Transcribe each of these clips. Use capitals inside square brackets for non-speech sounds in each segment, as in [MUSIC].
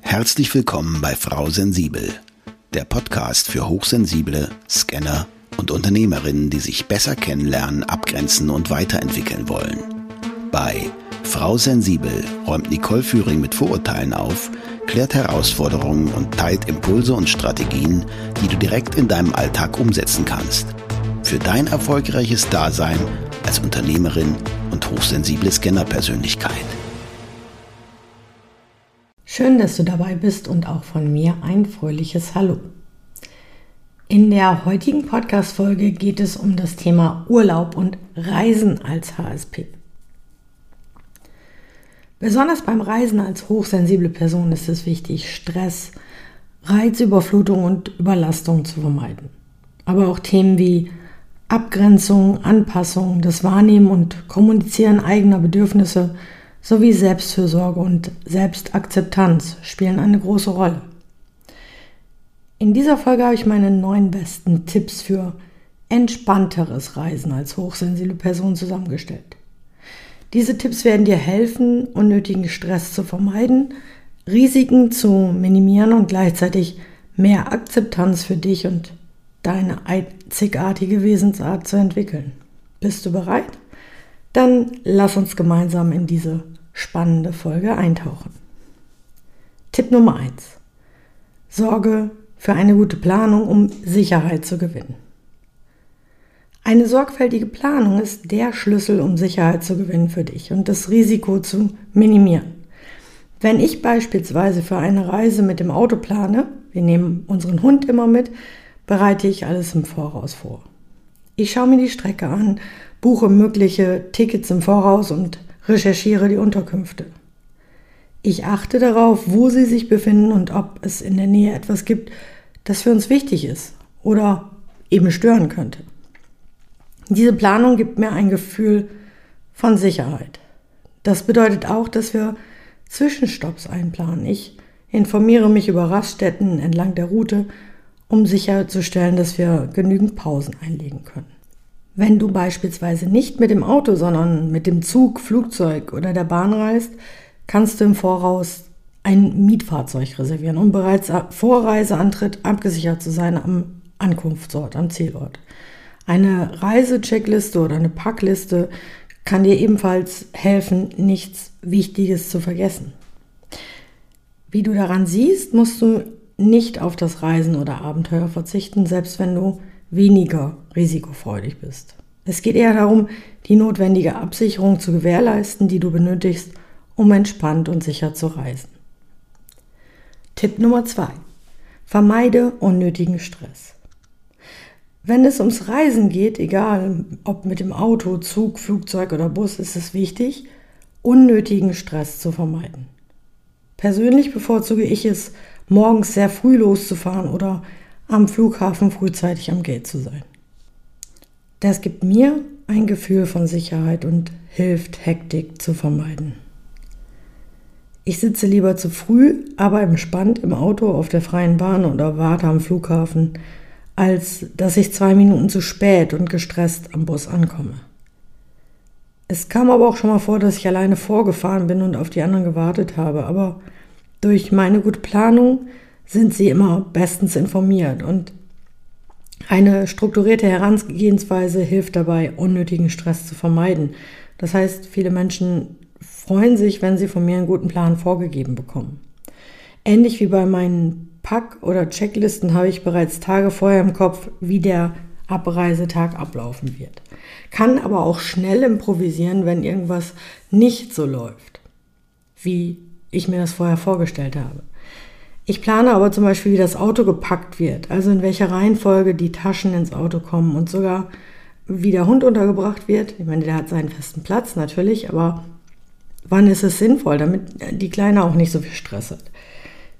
Herzlich willkommen bei Frau Sensibel, der Podcast für Hochsensible, Scanner und Unternehmerinnen, die sich besser kennenlernen, abgrenzen und weiterentwickeln wollen. Bei Frau Sensibel räumt Nicole Führing mit Vorurteilen auf, klärt Herausforderungen und teilt Impulse und Strategien, die du direkt in deinem Alltag umsetzen kannst. Für dein erfolgreiches Dasein als Unternehmerin und hochsensible Scannerpersönlichkeit. Schön, dass du dabei bist und auch von mir ein fröhliches Hallo. In der heutigen Podcast-Folge geht es um das Thema Urlaub und Reisen als HSP. Besonders beim Reisen als hochsensible Person ist es wichtig, Stress, Reizüberflutung und Überlastung zu vermeiden. Aber auch Themen wie Abgrenzung, Anpassung, das Wahrnehmen und Kommunizieren eigener Bedürfnisse sowie Selbstfürsorge und Selbstakzeptanz spielen eine große Rolle. In dieser Folge habe ich meine neun besten Tipps für entspannteres Reisen als hochsensible Person zusammengestellt. Diese Tipps werden dir helfen, unnötigen Stress zu vermeiden, Risiken zu minimieren und gleichzeitig mehr Akzeptanz für dich und deine einzigartige Wesensart zu entwickeln. Bist du bereit? Dann lass uns gemeinsam in diese spannende Folge eintauchen. Tipp Nummer 1. Sorge für eine gute Planung, um Sicherheit zu gewinnen. Eine sorgfältige Planung ist der Schlüssel, um Sicherheit zu gewinnen für dich und das Risiko zu minimieren. Wenn ich beispielsweise für eine Reise mit dem Auto plane, wir nehmen unseren Hund immer mit, bereite ich alles im Voraus vor. Ich schaue mir die Strecke an, buche mögliche Tickets im Voraus und recherchiere die Unterkünfte. Ich achte darauf, wo sie sich befinden und ob es in der Nähe etwas gibt, das für uns wichtig ist oder eben stören könnte. Diese Planung gibt mir ein Gefühl von Sicherheit. Das bedeutet auch, dass wir Zwischenstopps einplanen. Ich informiere mich über Raststätten entlang der Route, um sicherzustellen, dass wir genügend Pausen einlegen können. Wenn du beispielsweise nicht mit dem Auto, sondern mit dem Zug, Flugzeug oder der Bahn reist, kannst du im Voraus ein Mietfahrzeug reservieren, um bereits vor Reiseantritt abgesichert zu sein am Ankunftsort, am Zielort. Eine Reisecheckliste oder eine Packliste kann dir ebenfalls helfen, nichts Wichtiges zu vergessen. Wie du daran siehst, musst du nicht auf das Reisen oder Abenteuer verzichten, selbst wenn du weniger risikofreudig bist. Es geht eher darum, die notwendige Absicherung zu gewährleisten, die du benötigst, um entspannt und sicher zu reisen. Tipp Nummer zwei: Vermeide unnötigen Stress. Wenn es ums Reisen geht, egal ob mit dem Auto, Zug, Flugzeug oder Bus, ist es wichtig, unnötigen Stress zu vermeiden. Persönlich bevorzuge ich es, morgens sehr früh loszufahren oder am Flughafen frühzeitig am Gate zu sein. Das gibt mir ein Gefühl von Sicherheit und hilft, Hektik zu vermeiden. Ich sitze lieber zu früh, aber entspannt im Auto auf der freien Bahn oder warte am Flughafen, als dass ich zwei Minuten zu spät und gestresst am Bus ankomme. Es kam aber auch schon mal vor, dass ich alleine vorgefahren bin und auf die anderen gewartet habe, aber durch meine gute Planung sind sie immer bestens informiert und eine strukturierte Herangehensweise hilft dabei, unnötigen Stress zu vermeiden. Das heißt, viele Menschen freuen sich, wenn sie von mir einen guten Plan vorgegeben bekommen. Ähnlich wie bei meinen Pack- oder Checklisten habe ich bereits Tage vorher im Kopf, wie der Abreisetag ablaufen wird. Kann aber auch schnell improvisieren, wenn irgendwas nicht so läuft, wie ich mir das vorher vorgestellt habe. Ich plane aber zum Beispiel, wie das Auto gepackt wird, also in welcher Reihenfolge die Taschen ins Auto kommen und sogar wie der Hund untergebracht wird. Ich meine, der hat seinen festen Platz natürlich, aber wann ist es sinnvoll, damit die Kleine auch nicht so viel Stress hat.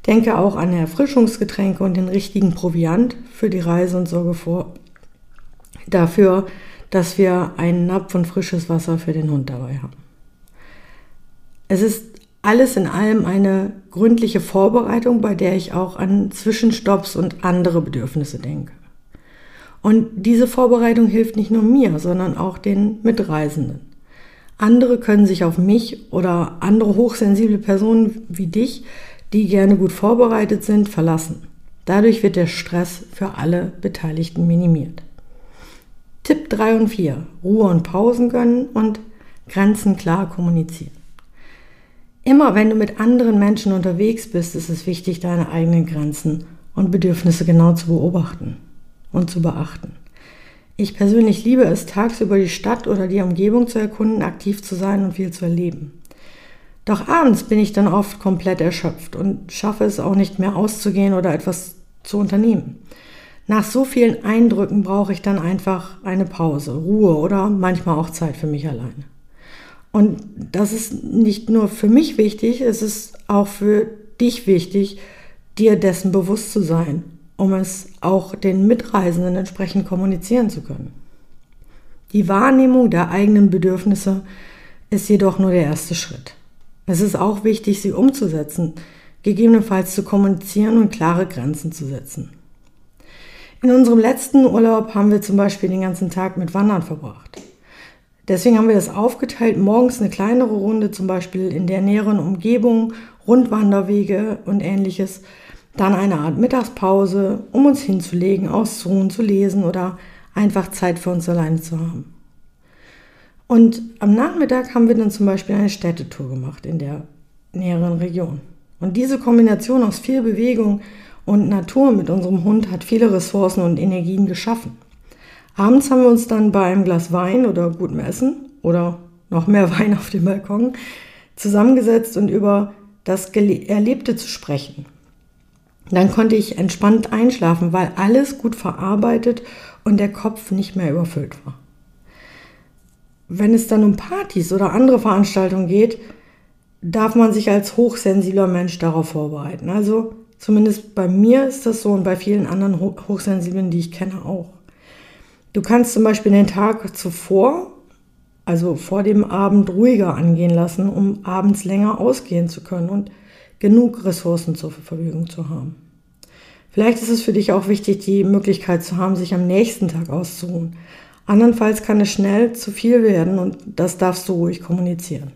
Denke auch an Erfrischungsgetränke und den richtigen Proviant für die Reise und sorge vor dafür, dass wir einen Napf von frisches Wasser für den Hund dabei haben. Es ist alles in allem eine gründliche Vorbereitung, bei der ich auch an Zwischenstopps und andere Bedürfnisse denke. Und diese Vorbereitung hilft nicht nur mir, sondern auch den Mitreisenden. Andere können sich auf mich oder andere hochsensible Personen wie dich die gerne gut vorbereitet sind, verlassen. Dadurch wird der Stress für alle Beteiligten minimiert. Tipp 3 und 4. Ruhe und Pausen gönnen und Grenzen klar kommunizieren. Immer wenn du mit anderen Menschen unterwegs bist, ist es wichtig, deine eigenen Grenzen und Bedürfnisse genau zu beobachten und zu beachten. Ich persönlich liebe es, tagsüber die Stadt oder die Umgebung zu erkunden, aktiv zu sein und viel zu erleben. Doch abends bin ich dann oft komplett erschöpft und schaffe es auch nicht mehr auszugehen oder etwas zu unternehmen. Nach so vielen Eindrücken brauche ich dann einfach eine Pause, Ruhe oder manchmal auch Zeit für mich alleine. Und das ist nicht nur für mich wichtig, es ist auch für dich wichtig, dir dessen bewusst zu sein, um es auch den Mitreisenden entsprechend kommunizieren zu können. Die Wahrnehmung der eigenen Bedürfnisse ist jedoch nur der erste Schritt. Es ist auch wichtig, sie umzusetzen, gegebenenfalls zu kommunizieren und klare Grenzen zu setzen. In unserem letzten Urlaub haben wir zum Beispiel den ganzen Tag mit Wandern verbracht. Deswegen haben wir das aufgeteilt, morgens eine kleinere Runde, zum Beispiel in der näheren Umgebung, Rundwanderwege und ähnliches. Dann eine Art Mittagspause, um uns hinzulegen, auszuruhen, zu lesen oder einfach Zeit für uns alleine zu haben. Und am Nachmittag haben wir dann zum Beispiel eine Städtetour gemacht in der näheren Region. Und diese Kombination aus viel Bewegung und Natur mit unserem Hund hat viele Ressourcen und Energien geschaffen. Abends haben wir uns dann bei einem Glas Wein oder gutem Essen oder noch mehr [LAUGHS] Wein auf dem Balkon zusammengesetzt und über das Erlebte zu sprechen. Dann konnte ich entspannt einschlafen, weil alles gut verarbeitet und der Kopf nicht mehr überfüllt war. Wenn es dann um Partys oder andere Veranstaltungen geht, darf man sich als hochsensibler Mensch darauf vorbereiten. Also zumindest bei mir ist das so und bei vielen anderen Hochsensiblen, die ich kenne, auch. Du kannst zum Beispiel den Tag zuvor, also vor dem Abend, ruhiger angehen lassen, um abends länger ausgehen zu können und genug Ressourcen zur Verfügung zu haben. Vielleicht ist es für dich auch wichtig, die Möglichkeit zu haben, sich am nächsten Tag auszuruhen. Andernfalls kann es schnell zu viel werden und das darfst du ruhig kommunizieren.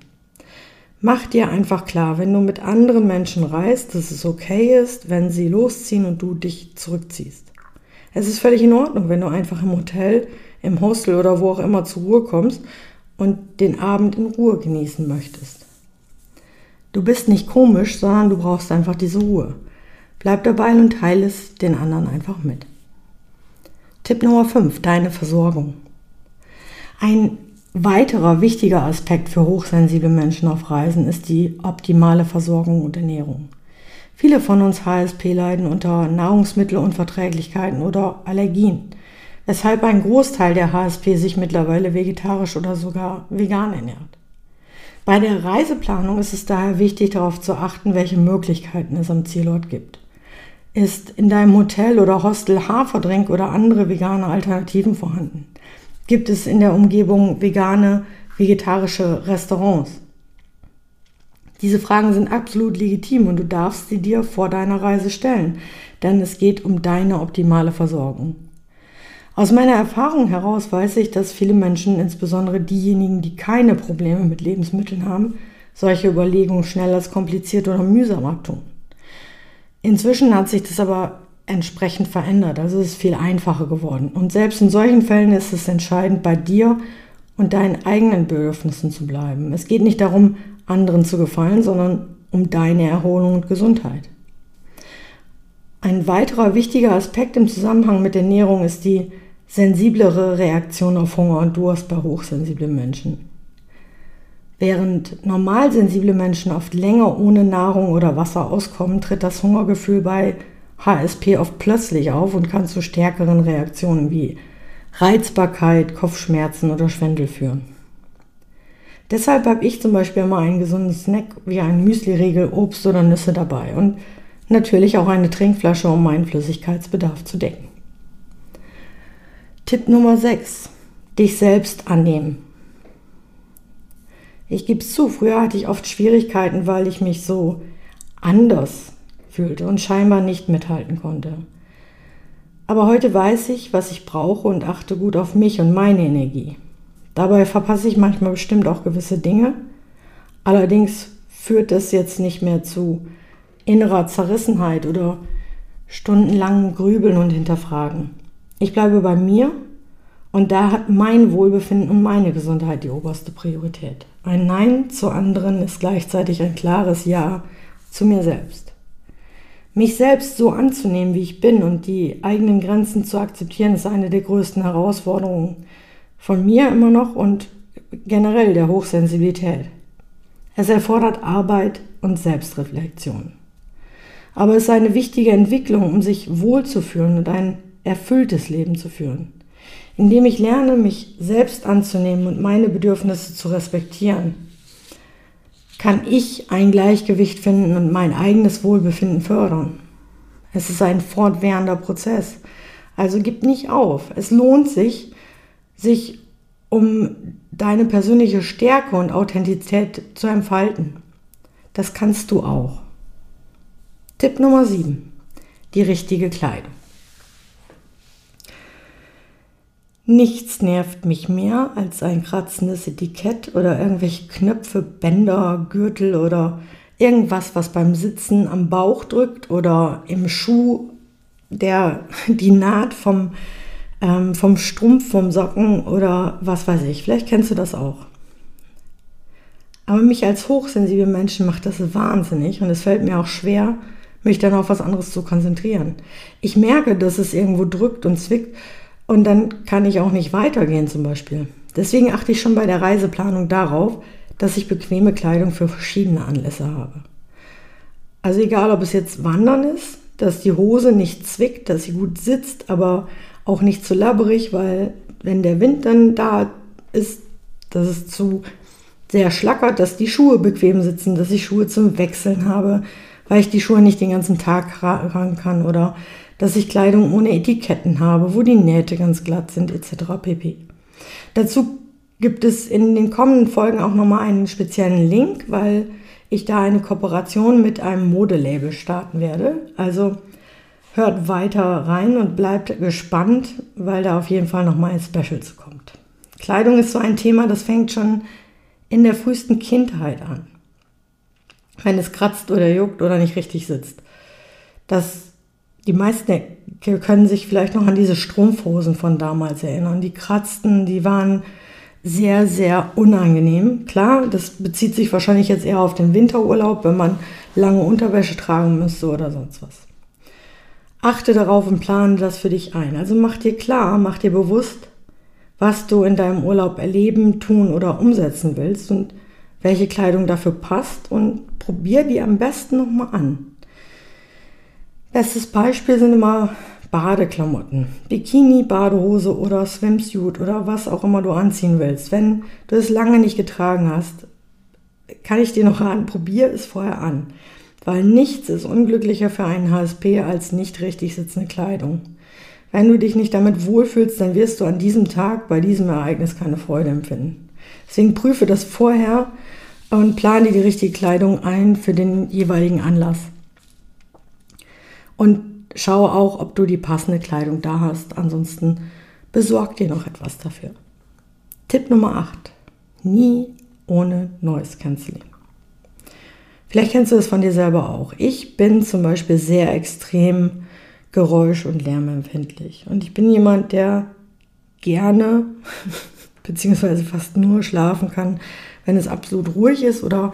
Mach dir einfach klar, wenn du mit anderen Menschen reist, dass es okay ist, wenn sie losziehen und du dich zurückziehst. Es ist völlig in Ordnung, wenn du einfach im Hotel, im Hostel oder wo auch immer zur Ruhe kommst und den Abend in Ruhe genießen möchtest. Du bist nicht komisch, sondern du brauchst einfach diese Ruhe. Bleib dabei und teile es den anderen einfach mit. Tipp Nummer 5, deine Versorgung. Ein weiterer wichtiger Aspekt für hochsensible Menschen auf Reisen ist die optimale Versorgung und Ernährung. Viele von uns HSP leiden unter Nahrungsmittelunverträglichkeiten oder Allergien, weshalb ein Großteil der HSP sich mittlerweile vegetarisch oder sogar vegan ernährt. Bei der Reiseplanung ist es daher wichtig, darauf zu achten, welche Möglichkeiten es am Zielort gibt. Ist in deinem Hotel oder Hostel Haferdrink oder andere vegane Alternativen vorhanden? gibt es in der Umgebung vegane, vegetarische Restaurants? Diese Fragen sind absolut legitim und du darfst sie dir vor deiner Reise stellen, denn es geht um deine optimale Versorgung. Aus meiner Erfahrung heraus weiß ich, dass viele Menschen, insbesondere diejenigen, die keine Probleme mit Lebensmitteln haben, solche Überlegungen schnell als kompliziert oder mühsam abtun. Inzwischen hat sich das aber entsprechend verändert. Also es ist viel einfacher geworden. Und selbst in solchen Fällen ist es entscheidend, bei dir und deinen eigenen Bedürfnissen zu bleiben. Es geht nicht darum, anderen zu gefallen, sondern um deine Erholung und Gesundheit. Ein weiterer wichtiger Aspekt im Zusammenhang mit Ernährung ist die sensiblere Reaktion auf Hunger und Durst bei hochsensiblen Menschen. Während normalsensible Menschen oft länger ohne Nahrung oder Wasser auskommen, tritt das Hungergefühl bei HSP oft plötzlich auf und kann zu stärkeren Reaktionen wie Reizbarkeit, Kopfschmerzen oder Schwindel führen. Deshalb habe ich zum Beispiel immer einen gesunden Snack wie ein Müsli-Riegel, Obst oder Nüsse dabei und natürlich auch eine Trinkflasche, um meinen Flüssigkeitsbedarf zu decken. Tipp Nummer 6. Dich selbst annehmen. Ich gebe es zu, früher hatte ich oft Schwierigkeiten, weil ich mich so anders fühlte und scheinbar nicht mithalten konnte. Aber heute weiß ich, was ich brauche und achte gut auf mich und meine Energie. Dabei verpasse ich manchmal bestimmt auch gewisse Dinge. Allerdings führt das jetzt nicht mehr zu innerer Zerrissenheit oder stundenlangen Grübeln und Hinterfragen. Ich bleibe bei mir und da hat mein Wohlbefinden und meine Gesundheit die oberste Priorität. Ein Nein zu anderen ist gleichzeitig ein klares Ja zu mir selbst. Mich selbst so anzunehmen, wie ich bin und die eigenen Grenzen zu akzeptieren, ist eine der größten Herausforderungen von mir immer noch und generell der Hochsensibilität. Es erfordert Arbeit und Selbstreflexion. Aber es ist eine wichtige Entwicklung, um sich wohlzufühlen und ein erfülltes Leben zu führen. Indem ich lerne, mich selbst anzunehmen und meine Bedürfnisse zu respektieren, kann ich ein Gleichgewicht finden und mein eigenes Wohlbefinden fördern. Es ist ein fortwährender Prozess. Also gib nicht auf. Es lohnt sich, sich um deine persönliche Stärke und Authentizität zu entfalten. Das kannst du auch. Tipp Nummer 7. Die richtige Kleidung. Nichts nervt mich mehr als ein kratzendes Etikett oder irgendwelche Knöpfe, Bänder, Gürtel oder irgendwas, was beim Sitzen am Bauch drückt oder im Schuh, der [LAUGHS] die Naht vom ähm, vom Strumpf, vom Socken oder was weiß ich. Vielleicht kennst du das auch. Aber mich als hochsensible Menschen macht das wahnsinnig und es fällt mir auch schwer, mich dann auf was anderes zu konzentrieren. Ich merke, dass es irgendwo drückt und zwickt und dann kann ich auch nicht weitergehen zum Beispiel. Deswegen achte ich schon bei der Reiseplanung darauf, dass ich bequeme Kleidung für verschiedene Anlässe habe. Also egal, ob es jetzt Wandern ist, dass die Hose nicht zwickt, dass sie gut sitzt, aber auch nicht zu labberig, weil wenn der Wind dann da ist, dass es zu sehr schlackert, dass die Schuhe bequem sitzen, dass ich Schuhe zum Wechseln habe, weil ich die Schuhe nicht den ganzen Tag tragen kann oder dass ich Kleidung ohne Etiketten habe, wo die Nähte ganz glatt sind etc. pp. Dazu gibt es in den kommenden Folgen auch nochmal einen speziellen Link, weil ich da eine Kooperation mit einem Modelabel starten werde. Also hört weiter rein und bleibt gespannt, weil da auf jeden Fall nochmal ein Special zu kommt. Kleidung ist so ein Thema, das fängt schon in der frühesten Kindheit an. Wenn es kratzt oder juckt oder nicht richtig sitzt. Das, die meisten können sich vielleicht noch an diese Strumpfhosen von damals erinnern. Die kratzten, die waren sehr, sehr unangenehm. Klar, das bezieht sich wahrscheinlich jetzt eher auf den Winterurlaub, wenn man lange Unterwäsche tragen müsste oder sonst was. Achte darauf und plane das für dich ein. Also mach dir klar, mach dir bewusst, was du in deinem Urlaub erleben, tun oder umsetzen willst und welche Kleidung dafür passt und probier die am besten nochmal an. Bestes Beispiel sind immer Badeklamotten. Bikini, Badehose oder Swimsuit oder was auch immer du anziehen willst. Wenn du es lange nicht getragen hast, kann ich dir noch raten, probier es vorher an weil nichts ist unglücklicher für einen HSP als nicht richtig sitzende Kleidung. Wenn du dich nicht damit wohlfühlst, dann wirst du an diesem Tag bei diesem Ereignis keine Freude empfinden. Deswegen prüfe das vorher und plane die richtige Kleidung ein für den jeweiligen Anlass. Und schaue auch, ob du die passende Kleidung da hast. Ansonsten besorg dir noch etwas dafür. Tipp Nummer 8. Nie ohne Noise Cancelling. Vielleicht kennst du das von dir selber auch. Ich bin zum Beispiel sehr extrem geräusch- und lärmempfindlich. Und ich bin jemand, der gerne [LAUGHS] beziehungsweise fast nur schlafen kann, wenn es absolut ruhig ist oder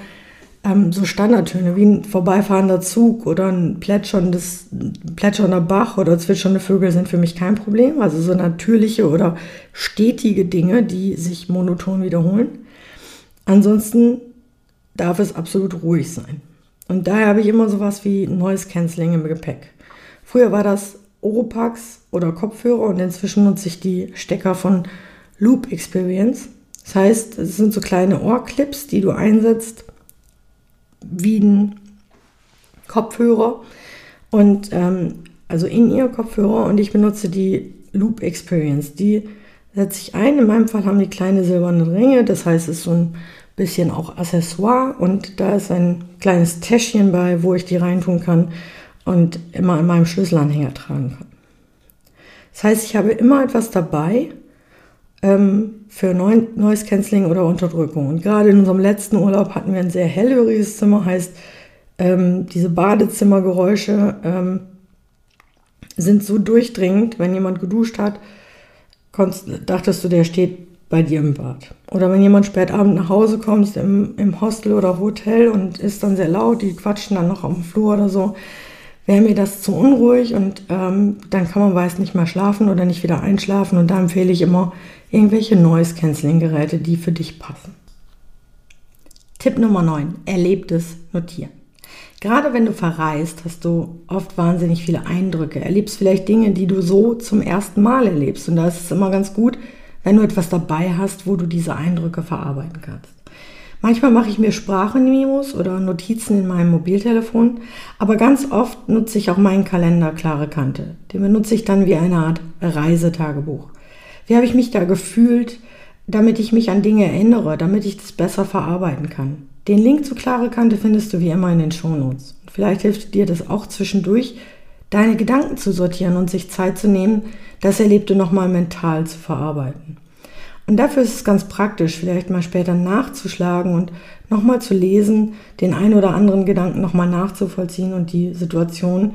ähm, so Standardtöne wie ein vorbeifahrender Zug oder ein plätscherndes, plätschernder Bach oder zwitschernde Vögel sind für mich kein Problem. Also so natürliche oder stetige Dinge, die sich monoton wiederholen. Ansonsten darf es absolut ruhig sein. Und daher habe ich immer sowas wie Noise Cancelling im Gepäck. Früher war das Oropax oder Kopfhörer und inzwischen nutze ich die Stecker von Loop Experience. Das heißt, es sind so kleine Ohrclips, die du einsetzt wie ein Kopfhörer und ähm, also in ihr Kopfhörer und ich benutze die Loop Experience. Die setze ich ein. In meinem Fall haben die kleine silberne Ringe, das heißt, es ist so ein bisschen auch Accessoire und da ist ein kleines Täschchen bei, wo ich die reintun kann und immer an meinem Schlüsselanhänger tragen kann. Das heißt, ich habe immer etwas dabei ähm, für Noise Cancelling oder Unterdrückung. Und gerade in unserem letzten Urlaub hatten wir ein sehr hellhöriges Zimmer, heißt, ähm, diese Badezimmergeräusche ähm, sind so durchdringend, wenn jemand geduscht hat, dachtest du, der steht bei dir im Bad. Oder wenn jemand spät abend nach Hause kommt im, im Hostel oder Hotel und ist dann sehr laut, die quatschen dann noch auf dem Flur oder so, wäre mir das zu unruhig und ähm, dann kann man weiß nicht mehr schlafen oder nicht wieder einschlafen und da empfehle ich immer irgendwelche Noise-Canceling-Geräte, die für dich passen. Tipp Nummer 9. Erlebtes Notieren. Gerade wenn du verreist, hast du oft wahnsinnig viele Eindrücke, erlebst vielleicht Dinge, die du so zum ersten Mal erlebst. Und da ist es immer ganz gut, wenn du etwas dabei hast, wo du diese Eindrücke verarbeiten kannst. Manchmal mache ich mir Sprachmemos oder Notizen in meinem Mobiltelefon, aber ganz oft nutze ich auch meinen Kalender klare Kante. Den benutze ich dann wie eine Art Reisetagebuch. Wie habe ich mich da gefühlt, damit ich mich an Dinge erinnere, damit ich das besser verarbeiten kann? Den Link zu klare Kante findest du wie immer in den Shownotes. Vielleicht hilft dir das auch zwischendurch, deine Gedanken zu sortieren und sich Zeit zu nehmen, das Erlebte nochmal mental zu verarbeiten. Und dafür ist es ganz praktisch, vielleicht mal später nachzuschlagen und nochmal zu lesen, den ein oder anderen Gedanken nochmal nachzuvollziehen und die Situation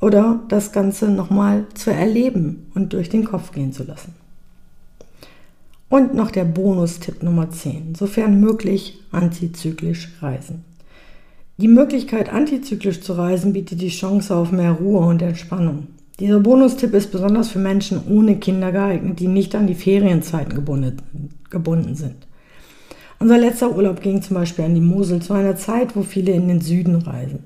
oder das Ganze nochmal zu erleben und durch den Kopf gehen zu lassen. Und noch der Bonustipp Nummer 10, sofern möglich antizyklisch reisen. Die Möglichkeit, antizyklisch zu reisen, bietet die Chance auf mehr Ruhe und Entspannung. Dieser Bonustipp ist besonders für Menschen ohne Kinder geeignet, die nicht an die Ferienzeiten gebunden sind. Unser letzter Urlaub ging zum Beispiel an die Mosel zu einer Zeit, wo viele in den Süden reisen,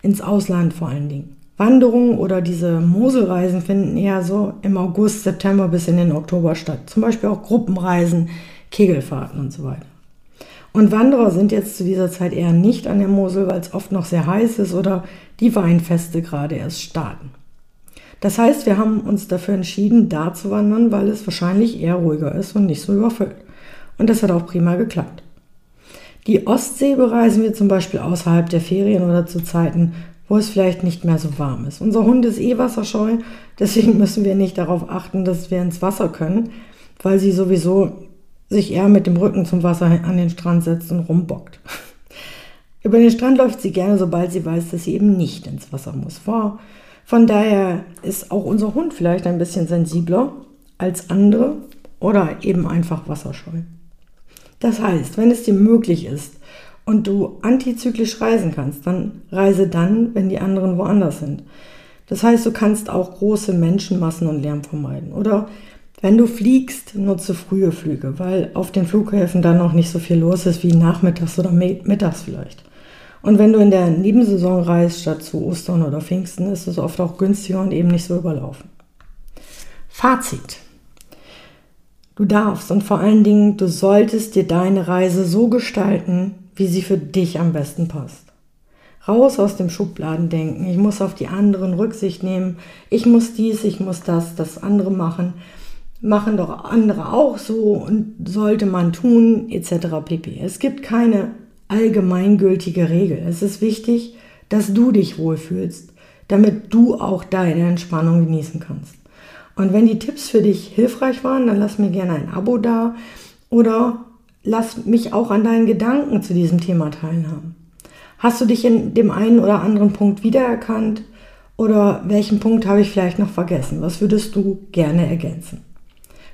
ins Ausland vor allen Dingen. Wanderungen oder diese Moselreisen finden eher so im August, September bis in den Oktober statt. Zum Beispiel auch Gruppenreisen, Kegelfahrten und so weiter. Und Wanderer sind jetzt zu dieser Zeit eher nicht an der Mosel, weil es oft noch sehr heiß ist oder die Weinfeste gerade erst starten. Das heißt, wir haben uns dafür entschieden, da zu wandern, weil es wahrscheinlich eher ruhiger ist und nicht so überfüllt. Und das hat auch prima geklappt. Die Ostsee bereisen wir zum Beispiel außerhalb der Ferien oder zu Zeiten, wo es vielleicht nicht mehr so warm ist. Unser Hund ist eh wasserscheu, deswegen [LAUGHS] müssen wir nicht darauf achten, dass wir ins Wasser können, weil sie sowieso sich eher mit dem Rücken zum Wasser an den Strand setzt und rumbockt. [LAUGHS] Über den Strand läuft sie gerne, sobald sie weiß, dass sie eben nicht ins Wasser muss. Von daher ist auch unser Hund vielleicht ein bisschen sensibler als andere oder eben einfach wasserscheu. Das heißt, wenn es dir möglich ist und du antizyklisch reisen kannst, dann reise dann, wenn die anderen woanders sind. Das heißt, du kannst auch große Menschenmassen und Lärm vermeiden. Oder wenn du fliegst, nutze frühe Flüge, weil auf den Flughäfen dann noch nicht so viel los ist wie nachmittags oder mittags vielleicht. Und wenn du in der Nebensaison reist, statt zu Ostern oder Pfingsten, ist es oft auch günstiger und eben nicht so überlaufen. Fazit. Du darfst und vor allen Dingen, du solltest dir deine Reise so gestalten, wie sie für dich am besten passt. Raus aus dem Schubladendenken. Ich muss auf die anderen Rücksicht nehmen. Ich muss dies, ich muss das, das andere machen. Machen doch andere auch so und sollte man tun, etc. pp. Es gibt keine allgemeingültige Regel. Es ist wichtig, dass du dich wohlfühlst, damit du auch deine Entspannung genießen kannst. Und wenn die Tipps für dich hilfreich waren, dann lass mir gerne ein Abo da oder lass mich auch an deinen Gedanken zu diesem Thema teilhaben. Hast du dich in dem einen oder anderen Punkt wiedererkannt oder welchen Punkt habe ich vielleicht noch vergessen? Was würdest du gerne ergänzen?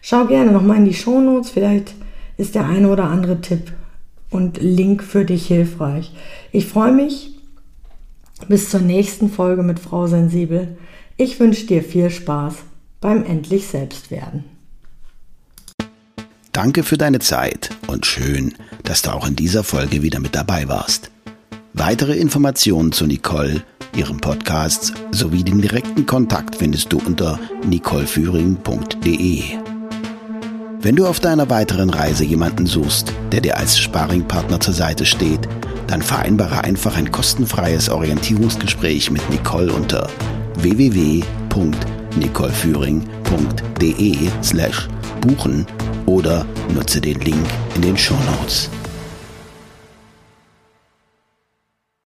Schau gerne nochmal in die Shownotes, vielleicht ist der eine oder andere Tipp und Link für dich hilfreich. Ich freue mich bis zur nächsten Folge mit Frau Sensibel. Ich wünsche dir viel Spaß beim Endlich Selbstwerden. Danke für deine Zeit und schön, dass du auch in dieser Folge wieder mit dabei warst. Weitere Informationen zu Nicole, ihrem Podcast sowie den direkten Kontakt findest du unter nicoleführing.de. Wenn du auf deiner weiteren Reise jemanden suchst, der dir als Sparringpartner zur Seite steht, dann vereinbare einfach ein kostenfreies Orientierungsgespräch mit Nicole unter www.nicoleführing.de slash buchen oder nutze den Link in den Show Notes.